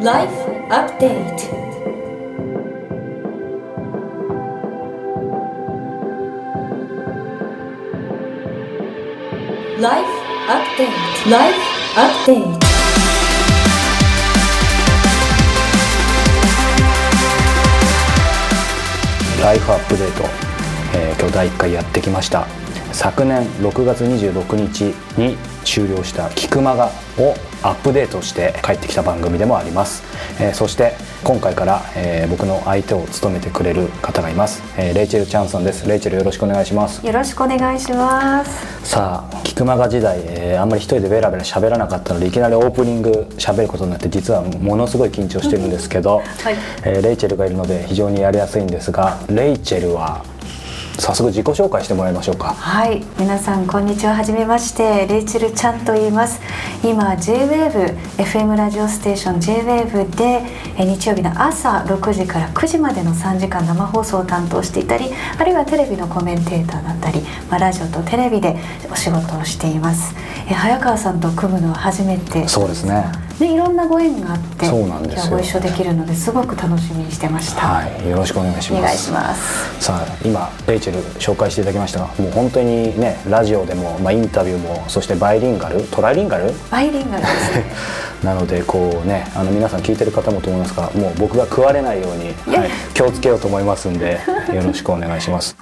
Life Update. Life Update. Life Update. ライフアップデート、えー今日第1回やってきました。昨年6月26日に終了した「キクマガ」をアップデートして帰ってきた番組でもあります、えーそして今回から、えー僕の相手を務めてくれる方がいます、えーレイチェル・チャンさんです。レイチェルよろしくお願いします。よろしくお願いします。さあキクマガ時代、えーあんまり一人でベラベラ喋らなかったのでいきなりオープニング喋ることになって実はものすごい緊張してるんですけど、はい。えーレイチェルがいるので非常にやりやすいんですがレイチェルは早速自己紹介してもらいましょうかはい、皆さんこんにちは。はじめまして、レイチェルちゃんと言います。今 J-WAVE FM ラジオステーション J-WAVE でえー日曜日の朝6時から9時までの3時間生放送を担当していたり、あるいはテレビのコメンテーターだったり、まあラジオとテレビでお仕事をしています。えー早川さんと組むのは初めて。そうですねね、いろんなご縁があって、そうなんですよ今日はご一緒できるのですごく楽しみにしてました。はいよろしくお願いしますお願いします。さあ今レイチェル紹介していただきましたがもう本当にねラジオでも、まあ、インタビューもそしてバイリンガルトライリンガル？バイリンガルですね。なのでこうねあの皆さん聞いてる方もと思いますがもう僕が食われないように、はい、気をつけようと思いますんでよろしくお願いします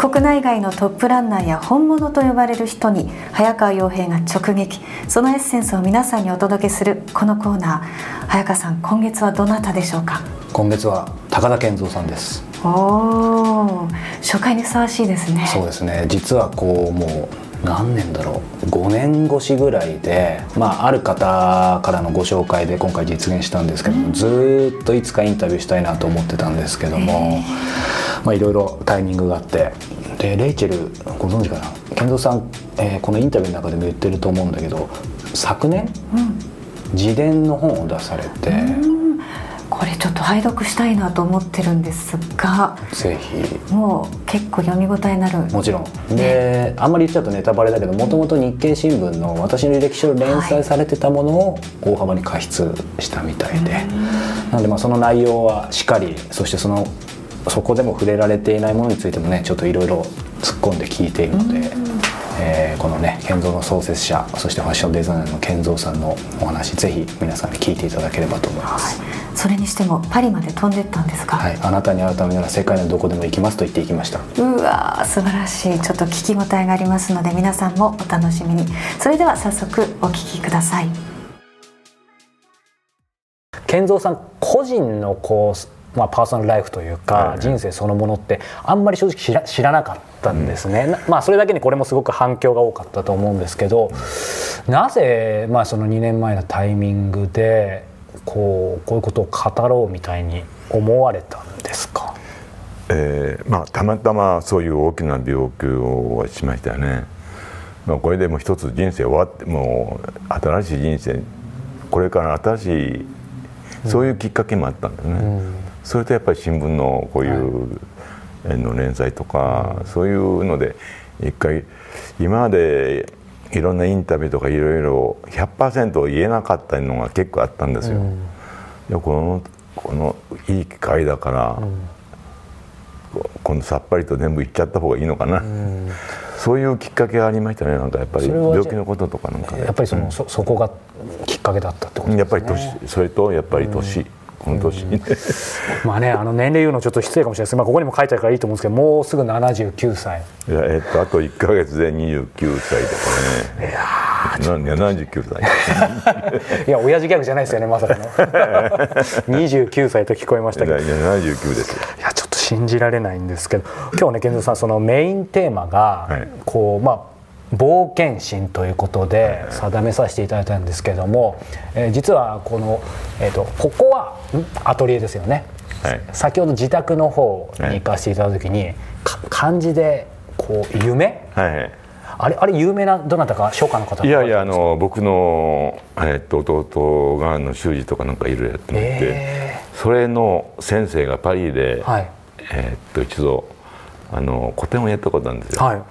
国内外のトップランナーや本物と呼ばれる人に早川洋平が直撃。そのエッセンスを皆さんにお届けするこのコーナー。早川さん今月はどなたでしょうか？今月は高田健三さんです。おお初回にふさわしいですね。そうですね。実はこうもう何年だろう。5年越しぐらいで、まあ、ある方からのご紹介で今回実現したんですけども、ずーっといつかインタビューしたいなと思ってたんですけども、まあ、いろいろタイミングがあって。でレイチェルご存知かな？健三さん、えーこのインタビューの中でも言ってると思うんだけど昨年？自伝の本を出されて、これちょっと拝読したいなと思ってるんですが。ぜひ。もう結構読み応えになる。もちろん。であんまり言っちゃうとネタバレだけどもともと日経新聞の「私の履歴書」連載されてたものを大幅に加筆したみたいで、なのでまあその内容はしっかりそしてそのそこでも触れられていないものについてもねちょっといろいろ突っ込んで聞いているので、えーこのね健三の創設者そしてファッションデザイナーの健三さんのお話ぜひ皆さんに聞いていただければと思います。それにしてもパリまで飛んでったんですか、はい、あなたに会うためなら世界のどこでも行きますと言っていきました。うわー素晴らしい。ちょっと聞き応えがありますので皆さんもお楽しみに。それでは早速お聞きください。健三さん個人のこう、まあ、パーソナルライフとい。うか、人生そのものってあんまり正直知ら知らなかったんですね、なまあそれだけにこれもすごく反響が多かったと思うんですけどなぜ、まあ、その2年前のタイミングでこうこういうことを語ろうみたいに思われたんですか？えーまあ、たまたまそういう大きな病気をしましたよね、まあ、これでもう一つ人生終わってもう新しい人生これから新しいそういうきっかけもあったんだよね、それとやっぱり新聞のこういうえーの連載とか、そういうので一回今までいろんなインタビューとかいろいろ100%言えなかったのが結構あったんですよ、でこのこのいい機会だから、今度さっぱりと全部言っちゃった方がいいのかな、そういうきっかけがありましたね。なんかやっぱり病気のこととかなんかやっぱりその、そそこがきっかけだったってことですね。やっぱり年それとやっぱり年、この年、まあねあの年齢言うのちょっっと失礼かもしれないです。まあここにも書いてあるからいいと思うんですけどもうすぐ79歳。いやえっとあと1か月で29歳とかね。いや79歳。いや 親父ギャグじゃないですよねまさかの。29歳と聞こえましたけど。いや79ですよ。いやちょっと信じられないんですけど。今日ね健三さんそのメインテーマが、はい。こうまあ冒険心ということで定めさせていただいたんですけども、えー実はこの、えー、とここはんアトリエですよね、はい。先ほど自宅の方に行かせていただいた時に、か漢字でこう夢？はいはい。あれあれ有名などなたか？書家の方いやいやあの僕の、えっと弟があの修二とかなんかいろいろやってもらって、えそれの先生がパリで、はい。えっと一度あの個展をやったことあるんですよ、はい。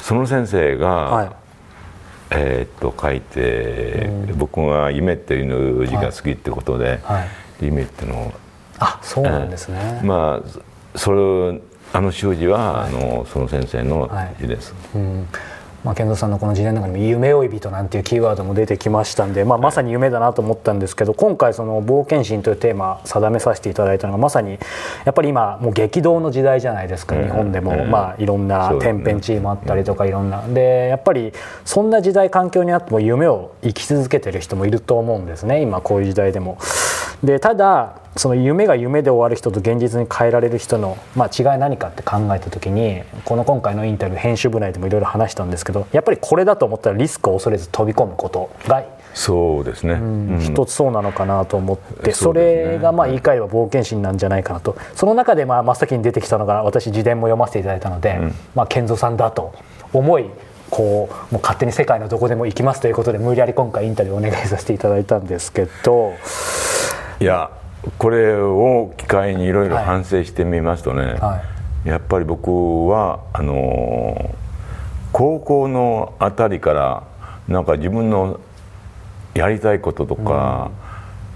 その先生が、はい。えーっと書いて、僕が夢っていう字が好きってことで、はい夢っていうのを、あそうなんですね、まあそれあの習字は、あのその先生の字です、うん。まあ、健三さんのこの時代の中にも「夢追い人」なんていうキーワードも出てきましたんで、まあ、まさに夢だなと思ったんですけど今回その冒険心というテーマ定めさせていただいたのがまさにやっぱり今もう激動の時代じゃないですか、うん日本でも、うんまあ、いろんな天変地異もあったりとかいろんな。でやっぱりそんな時代環境にあっても夢を生き続けてる人もいると思うんですね今こういう時代でも。でただその夢が夢で終わる人と現実に変えられる人の、まあ、違い何かって考えた時にこの今回のインタビュー編集部内でもいろいろ話したんですけどやっぱりこれだと思ったらリスクを恐れず飛び込むことが、そうですね、うん一つそうなのかなと思ってそね。れがまあ言い換えれば冒険心なんじゃないかなと。その中でまあ真っ先に出てきたのが私自伝も読ませていただいたので、まあ、健三さんだと思いこうもう勝手に世界のどこでも行きますということで無理やり今回インタビューをお願いさせていただいたんですけど。いやこれを機会にいろいろ反省してみますとね、はやっぱり僕はあの高校のあたりからなんか自分のやりたいこととか、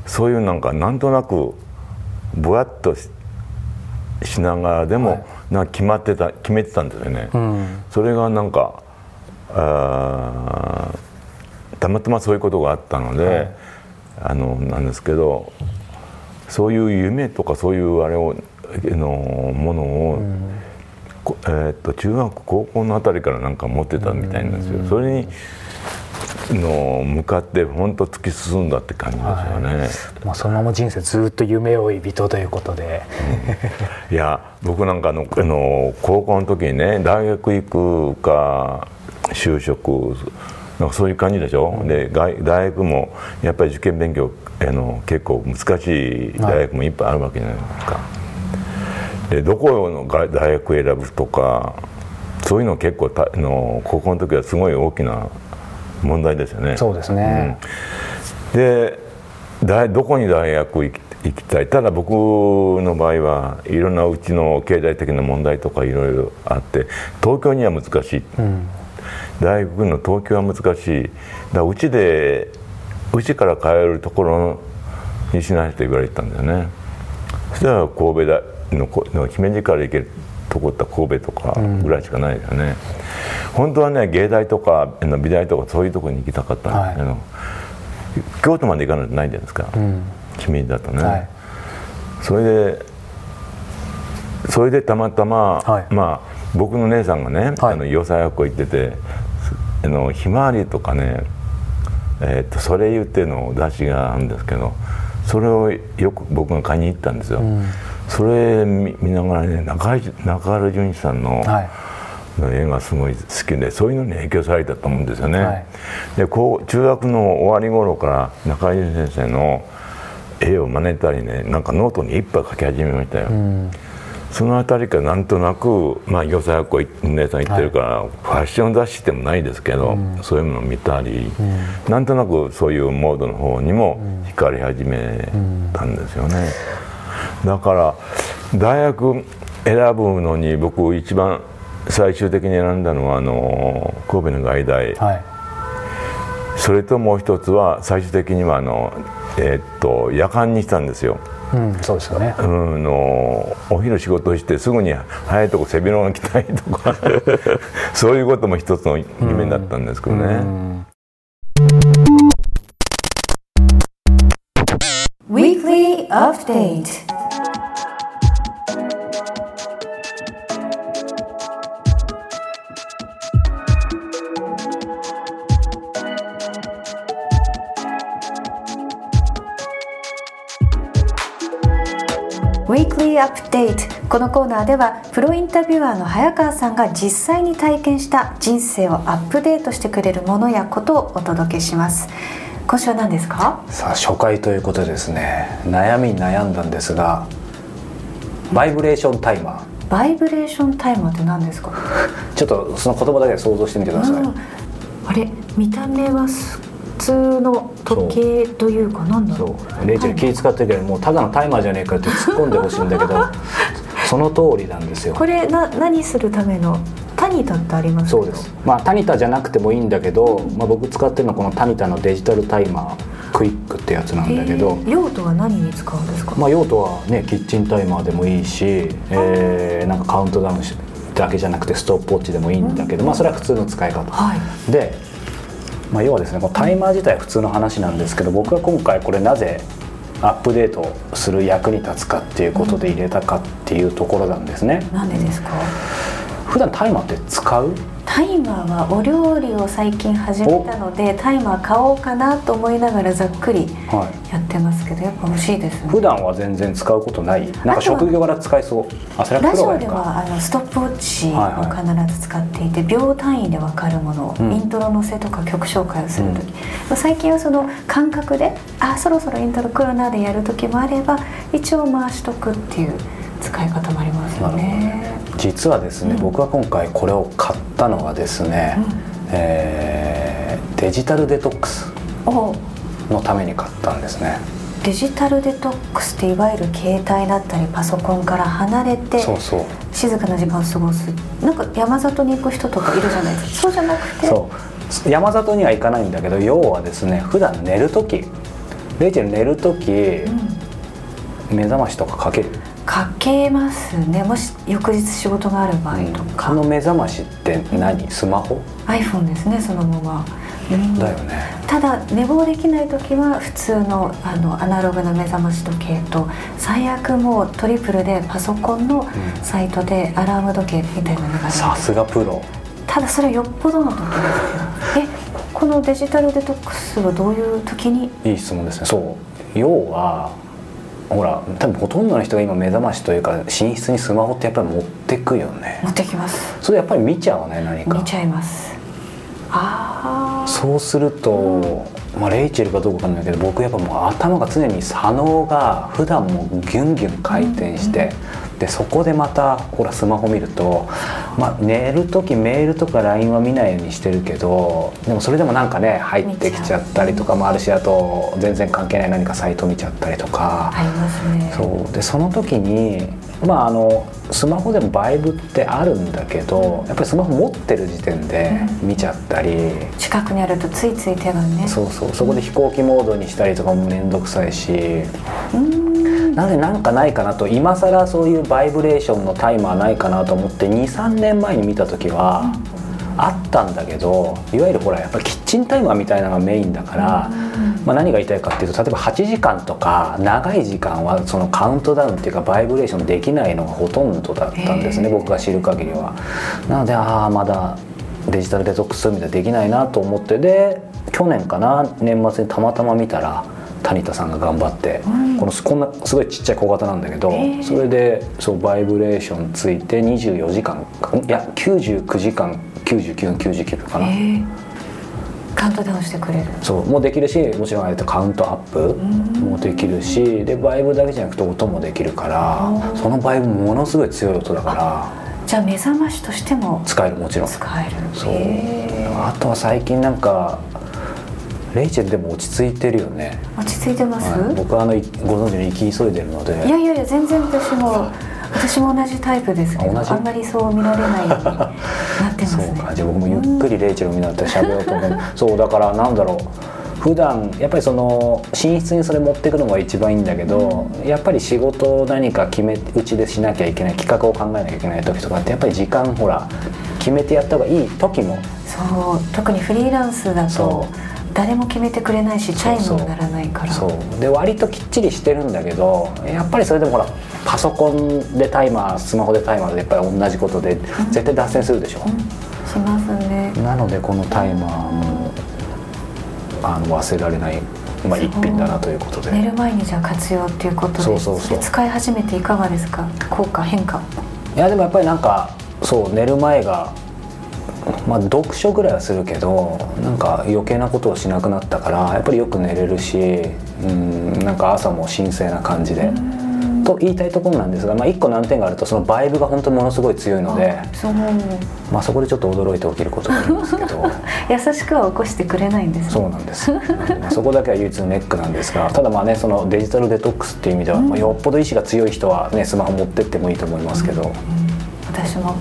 そういうなんかなんとなくぼわっとししながらでも、はい。なんか決まってた決めてたんですよね、ん。それがなんかあーたまたまそういうことがあったので、あのなんですけどそういう夢とかそういうあれをのものを、こえーっと中学高校のあたりからなんか持ってたみたいなんですよ。それにの向かって本当突き進んだって感じですよね。まあ、そのまま人生ずっと夢追い人ということで、いや僕なんかあのあの高校の時にね大学行くか就職なんかそういう感じでしょ、で外大学もやっぱり受験勉強あの結構難しい大学もいっぱいあるわけじゃないですか、でどこのが大学選ぶとかそういうの結構たあの高校の時はすごい大きな問題ですよね。そうですね、で大どこに大学行き行きたい？ただ僕の場合はいろんなうちの経済的な問題とかいろいろあって東京には難しい、大学の東京は難しい。だからうちでうちから通えるところにしないと言われてたんだよね。そしたら神戸大のこの姫路から行けるとこって神戸とかぐらいしかないよね、本当はね芸大とかあの美大とかそういうところに行きたかったんだけど、京都まで行かないとないじゃないですか、君だとね、はい。それでそれでたまたま、はい。まあ僕の姉さんがね、はい。あの洋裁学校行っててあのひまわりとかねえー、とそれ言っての雑誌があるんですけどそれをよく僕が買いに行ったんですよ、それ見見ながらね中井中原淳一さんの、はい。の絵がすごい好きでそういうのに影響されたと思うんですよね、はい。でこう中学の終わり頃から中井先生の絵を真似たりねなんかノートにいっぱい描き始めましたよ、そのあたりからなんとなくまあ洋裁学校い姉さん行ってるから、ファッション雑誌でもないですけど、そういうものを見たり、なんとなくそういうモードの方にも惹かれ始めたんですよね、だから大学選ぶのに僕一番最終的に選んだのはあの神戸の外大、はい。それともう一つは最終的にはあの、えーっと夜間にしたんですよ、うん、そうですよね。うん、のお昼仕事してすぐに早いとこ背広が着たいとか そういうことも一つの夢だったんですけどね、Weekly Update アップデートこのコーナーではプロインタビュアーの早川さんが実際に体験した人生をアップデートしてくれるものやことをお届けします。今週は何ですか？さあ初回ということでですね。悩みに悩んだんですがバイブレーションタイマーバイブレーションタイマーって何ですか？ちょっとその言葉だけで想像してみてください、うんあれ見た目は普通の時計というかなんだろそう。レイチェル気使ってるけどもうただのタイマーじゃねえかって突っ込んでほしいんだけど その通りなんですよ。これな何するためのタニタってありますそうです。まあタニタじゃなくてもいいんだけど、まあ、僕使ってるのはこのタニタのデジタルタイマークイックってやつなんだけど、えー用途は何に使うんですか、まあ、用途はねキッチンタイマーでもいいし、えーなんかカウントダウンしだけじゃなくてストップウォッチでもいいんだけど、まあ、それは普通の使い方、はい。で、まあ、要はですねこのタイマー自体は普通の話なんですけど僕は今回これなぜアップデートする役に立つかっていうことで入れたかっていうところなんですね、なんでですか？普段タイマーって使う？タイマーはお料理を最近始めたのでタイマー買おうかなと思いながらざっくりはいやってますけどやっぱ欲しいですね。普段は全然使うことない。なんか職業柄使いそう。ラジオではあのストップウォッチをはい必ず使っていて、秒単位で分かるもの、うん。イントロ乗せとか曲紹介をする時、最近はその感覚であそろそろイントロ来るなでやる時もあれば一応回しとくっていう使い方もありますよね。実はですね、うん。僕は今回これを買ったのがですね、えーデジタルデトックスお。のために買ったんですね。デジタルデトックスっていわゆる携帯だったりパソコンから離れてそうそう。静かな時間を過ごす。なんか山里に行く人とかいるじゃないですか。そうじゃなくて？そう。山里には行かないんだけど要はですね普段寝る時レイチェル寝る時、目覚ましとかかけるかけますね。もし翌日仕事がある場合とか、この目覚ましって何？スマホ？iPhone ですねそのまま、うん。だよね。ただ寝坊できない時は普通のあのアナログな目覚まし時計と最悪もうトリプルでパソコンのサイトでアラーム時計みたいなのがさすがプロ。ただそれはよっぽどの時ですけど。えこのデジタルデトックスはどういう時に？いい質問ですね。そう。要はほら多分ほとんどの人が今目覚ましというか寝室にスマホってやっぱり持ってくよね。持ってきます。それやっぱり見ちゃうね何か。見ちゃいます。ああそうすると、まあ、レイチェルかどうかわかんないけど僕やっぱもう頭が常に左脳が普段もギュンギュン回転して、でそこでまたほらスマホ見ると、まあ、寝る時メールとか LINE は見ないようにしてるけどでもそれでもなんかね入ってきちゃったりとかもあるしあと全然関係ない何かサイト見ちゃったりとか。ありますね。そう。でその時にまああのスマホでもバイブってあるんだけどやっぱりスマホ持ってる時点で見ちゃったり、近くにあるとついつい手がね。そうそう。そこで飛行機モードにしたりとかも面倒くさいしなのでなんかないかなと今更そういうバイブレーションのタイマーないかなと思って23年前に見た時はあったんだけどいわゆるほらやっぱりキッチンタイマーみたいなのがメインだから、まあ、何が言いたいかっていうと例えば8時間とか長い時間はそのカウントダウンっていうかバイブレーションできないのがほとんどだったんですね僕が知る限りは。なのでああまだデジタルデトックスそういう意味ではできないなと思ってで去年かな年末にたまたま見たら谷田さんが頑張って、このこんなすごいちっちゃい小型なんだけど、それでそうバイブレーションついて24時間いや99時間99分99分かな、え。ーカウントダウンしてくれる。そうもうできるしもちろんああやってカウントアップもできるしでバイブだけじゃなくて音もできるからそのバイブものすごい強い音だからじゃあ目覚ましとしても使えるもちろん。使える。そう。へあとは最近なんかレイチェルでも落ち着いてるよね、ー落ち着いてます、はい。僕はあのいご存知の生き急いでるので。いやいやいや全然私も私も同じタイプですけどあんまりそう見られないようになってますそうねか。じゃあ僕もゆっくりレイチェルを見ながら喋ろうと思う。そうだからなんだろう。普段やっぱりその寝室にそれ持ってくのが一番いいんだけど、やっぱり仕事を何か決めうちでしなきゃいけない企画を考えなきゃいけない時とかってやっぱり時間ほら決めてやった方がいい時も。そう特にフリーランスだそと誰も決めてくれないしチャイムにならないから。そう。で割ときっちりしてるんだけどやっぱりそれでもほらパソコンでタイマースマホでタイマーでやっぱり同じことで絶対脱線するでしょ、しますね。なのでこのタイマーもあの忘れられない、まあ、一品だなということで。寝る前にじゃあ活用っていうことでそうそうそう。れ使い始めていかがですか？効果変化。いやでもやっぱりなんかそう寝る前がまあ読書ぐらいはするけどなんか余計なことをしなくなったからやっぱりよく寝れるしうんなんか朝も神聖な感じで。と言いたいところなんですが、まあ、1個難点があるとそのバイブが本当にものすごい強いのでそう。まあ、そこでちょっと驚いて起きることがありますけど。優しくは起こしてくれないんですね。そうなんです、まあそこだけは唯一のネックなんですが ただまあねそのデジタルデトックスっていう意味では、まあよっぽど意志が強い人はねスマホ持ってってもいいと思いますけど、私も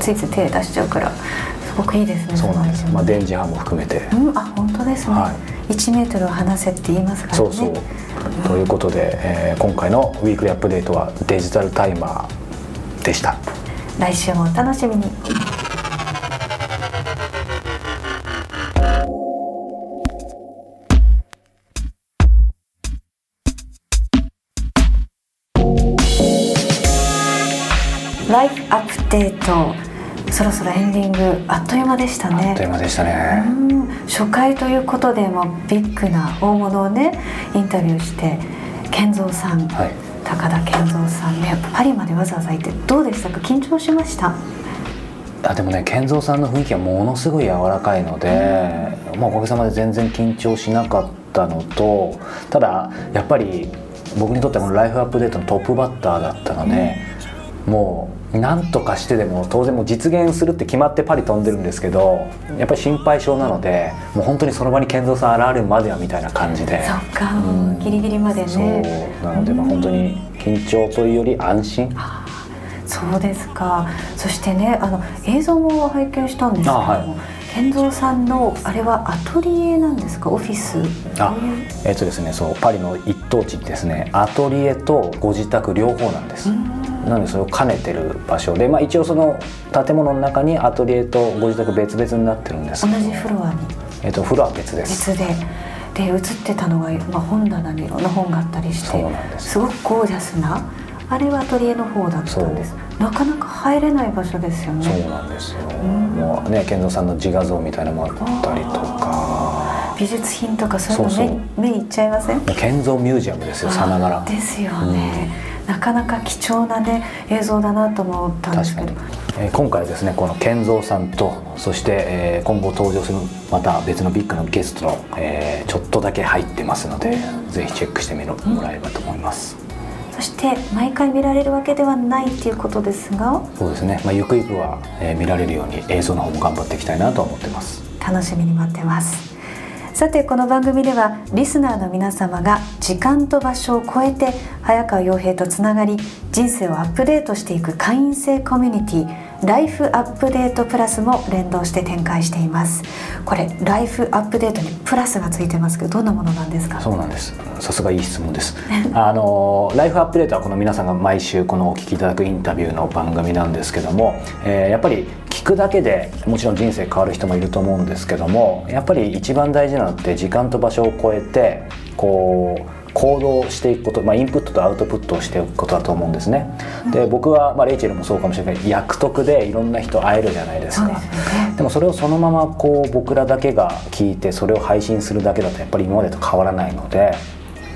ついつい手出しちゃうからすごくいいですね。そうなんです、まあ、電磁波も含めて、うん、あ本当ですね、は1メートルを離せって言いますからね。そうそう。ということで、えー今回のウィークリーアップデートはデジタルタイマーでした。来週もお楽しみに。ライフアップデートそろそろエンディングあっという間でしたね。あっという間でしたね、うん。初回ということでもうビッグな大物をねインタビューして健三さん、はい。高田健三さんねパリまでわざわざ行ってどうでしたか？緊張しました？あでもね健三さんの雰囲気はものすごい柔らかいので、まあ、おかげさまで全然緊張しなかったのとただやっぱり僕にとってはこのライフアップデートのトップバッターだったので、もう何とかしてでも当然もう実現するって決まってパリ飛んでるんですけどやっぱり心配性なのでもう本当にその場に健三さん現れるまではみたいな感じで。そっか、うん。ギリギリまでそうねなのでまあ本当に緊張というより安心。そうですか。そしてねあの映像も拝見したんですけども、あはい。健三さんのあれはアトリエなんですか？オフィス。あえっ、とですねそうパリの一等地ですね。アトリエとご自宅両方なんですなのでそれを兼ねてる場所で、まあ、一応その建物の中にアトリエとご自宅別々になってるんです。同けどじフロアに？えっ、とフロアは別です。別で。で映ってたのが、まあ、本棚にいろんな本があったりしてそうなんです。すごくゴージャスなあれはアトリエの方だったんです。なかなか入れない場所ですよね。そうなんですよ。もうね健三さんの自画像みたいなのもあったりとか。美術品とかそういうの目目にいっちゃいません？もう健三ミュージアムですよさながら。ですよね、なかなか貴重なね映像だなと思ったんですけど、えー今回はですねこの健三さんとそして、えー今後登場するまた別のビッグなゲストの、えーちょっとだけ入ってますのでぜひチェックしてみろもらえればと思います、そして毎回見られるわけではないっていうことですが。そうですね、まあ、ゆくゆくは、えー見られるように映像の方も頑張っていきたいなと思ってます。楽しみに待ってますさてこの番組ではリスナーの皆様が時間と場所を超えて早川洋平とつながり人生をアップデートしていく会員制コミュニティライフアップデートプラスも連動して展開しています。これライフアップデートにプラスがついてますけどどんなものなんですか？そうなんです。さすがいい質問です。あのライフアップデートはこの皆さんが毎週このお聞きいただくインタビューの番組なんですけども、えーやっぱり聞くだけでもちろん人生変わる人もいると思うんですけどもやっぱり一番大事なのって時間と場所を超えてこう行動していくこと、まあ、インプットとアウトプットをしていくことだと思うんですね。で僕は、まあ、レイチェルもそうかもしれないけど役得でいろんな人会えるじゃないですか。でもそれをそのままこう僕らだけが聞いてそれを配信するだけだとやっぱり今までと変わらないので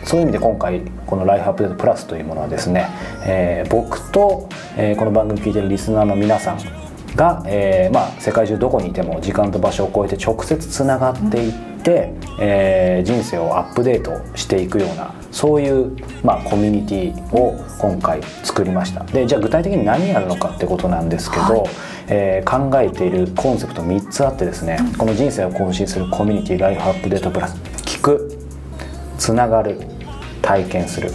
そういう意味で今回この「ライフアップデートプラス」というものはですね、えー僕と、えーこの番組聞いてるリスナーの皆さんが、えーまあ、世界中どこにいても時間と場所を超えて直接つながっていって、えー人生をアップデートしていくようなそういう、まあ、コミュニティを今回作りました。でじゃあ具体的に何やるのかってことなんですけど、はい。えー考えているコンセプト3つあってですね、この人生を更新するコミュニティライフアップデートプラス聞くつながる体験する、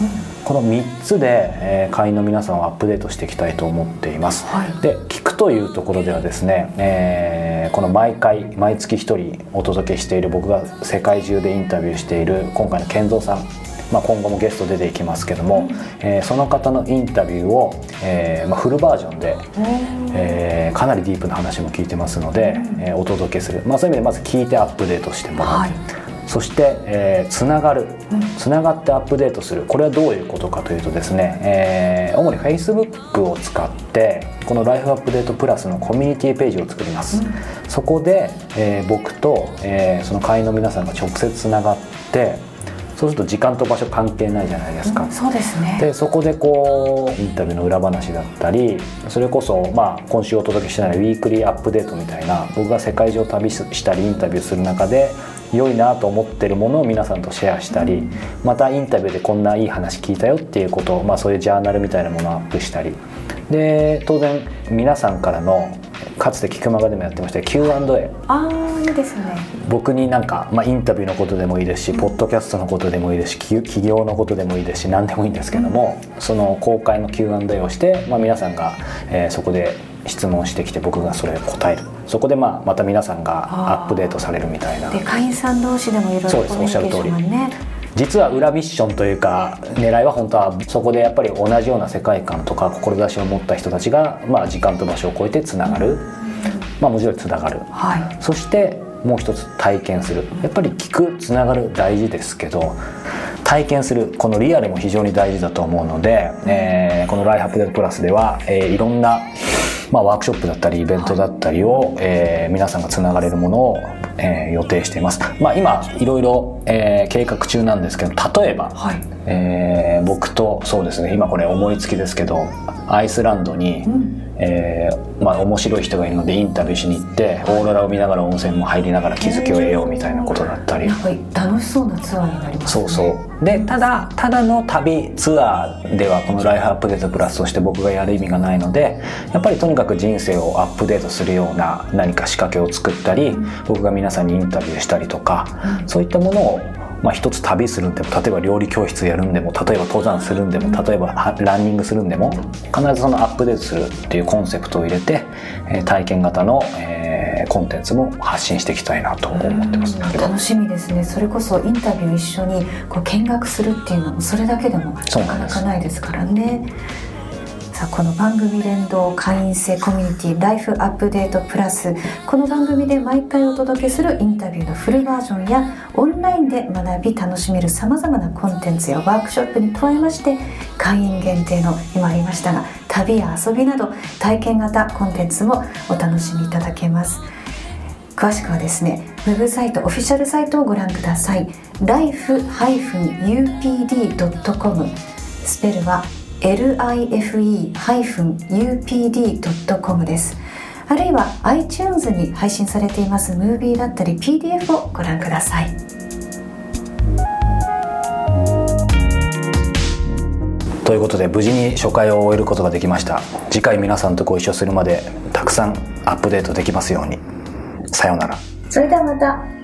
この3つで、えー会員の皆さんをアップデートしていきたいと思っています、はい。で聞くというところではですね、えーこの毎回毎月1人お届けしている僕が世界中でインタビューしている今回の健三さんまあ、今後もゲスト出ていきますけども、えーその方のインタビューを、えーまあ、フルバージョンで、えーかなりディープな話も聞いてますので、えーお届けする、まあ、そういう意味でまず聞いてアップデートしてもらう、はいそして、えーつながるつながってアップデートする。これはどういうことかというとですね、えー主に Facebook を使ってこの「ライフアップデートプラス」のコミュニティページを作ります、そこで、えー僕と、えーその会員の皆さんが直接つながってそうすると時間と場所関係ないじゃないですか、そうですね。でそこでこうインタビューの裏話だったりそれこそ、まあ、今週お届けしてないウィークリーアップデートみたいな僕が世界中を旅したりインタビューする中で、良いなと思ってるものを皆さんとシェアしたりまたインタビューでこんないい話聞いたよっていうことを、まあ、そういうジャーナルみたいなものをアップしたり。で当然皆さんからのかつて菊間がでもやってました Q&A ああいいですね。僕になんか、まあ、インタビューのことでもいいですしポッドキャストのことでもいいですしき企業のことでもいいですし何でもいいんですけどもその公開の Q&A をして、まあ、皆さんが、えーそこで質問してきて僕がそれを答えるそこで、まあ、また皆さんがアップデートされるみたいな。で会員さん同士でもいろいろそうですコミュニケーションがね。実は裏ミッションというか狙いは本当はそこでやっぱり同じような世界観とか志を持った人たちが、まあ、時間と場所を超えてつながる、まあもちろんつながる。はい。そしてもう一つ体験する。やっぱり聞くつながる大事ですけど体験する。このリアルも非常に大事だと思うので、えーこの「ライフアップデートプラス」では、えーいろんな、まあ、ワークショップだったりイベントだったりを、えー皆さんがつながれるものを、えー予定しています、まあ、今いろいろ、えー計画中なんですけど例えば、はい。えー僕とそうですね今これ思いつきですけどアイスランドに、えーまあ、面白い人がいるのでインタビューしに行ってオーロラを見ながら温泉も入りながら気づきを得ようみたいなことだったり。楽しそうなツアーになりますね。そうそう。でただただの旅ツアーではこの「ライフアップデートプラス」として僕がやる意味がないのでやっぱりとにかく人生をアップデートするような何か仕掛けを作ったり僕が皆さんにインタビューしたりとかそういったものをまあ、一つ旅するんでも例えば料理教室やるんでも例えば登山するんでも例えばはランニングするんでも必ずそのアップデートするっていうコンセプトを入れて、えー体験型の、えーコンテンツも発信していきたいなと思ってます。楽しみですね。それこそインタビュー一緒にこう見学するっていうのもそれだけでもなかなかないですからねさあこの番組連動会員制コミュニティライフアップデートプラスこの番組で毎回お届けするインタビューのフルバージョンやオンラインで学び楽しめるさまざまなコンテンツやワークショップに加えまして会員限定の今ありましたが旅や遊びなど体験型コンテンツもお楽しみいただけます。詳しくはですねウェブサイトオフィシャルサイトをご覧ください。life-upd.com スペルは life-upd.com です。あるいは iTunes に配信されていますムービーだったり PDF をご覧ください。ということで無事に初回を終えることができました。次回皆さんとご一緒するまでたくさんアップデートできますように。さようなら。それではまた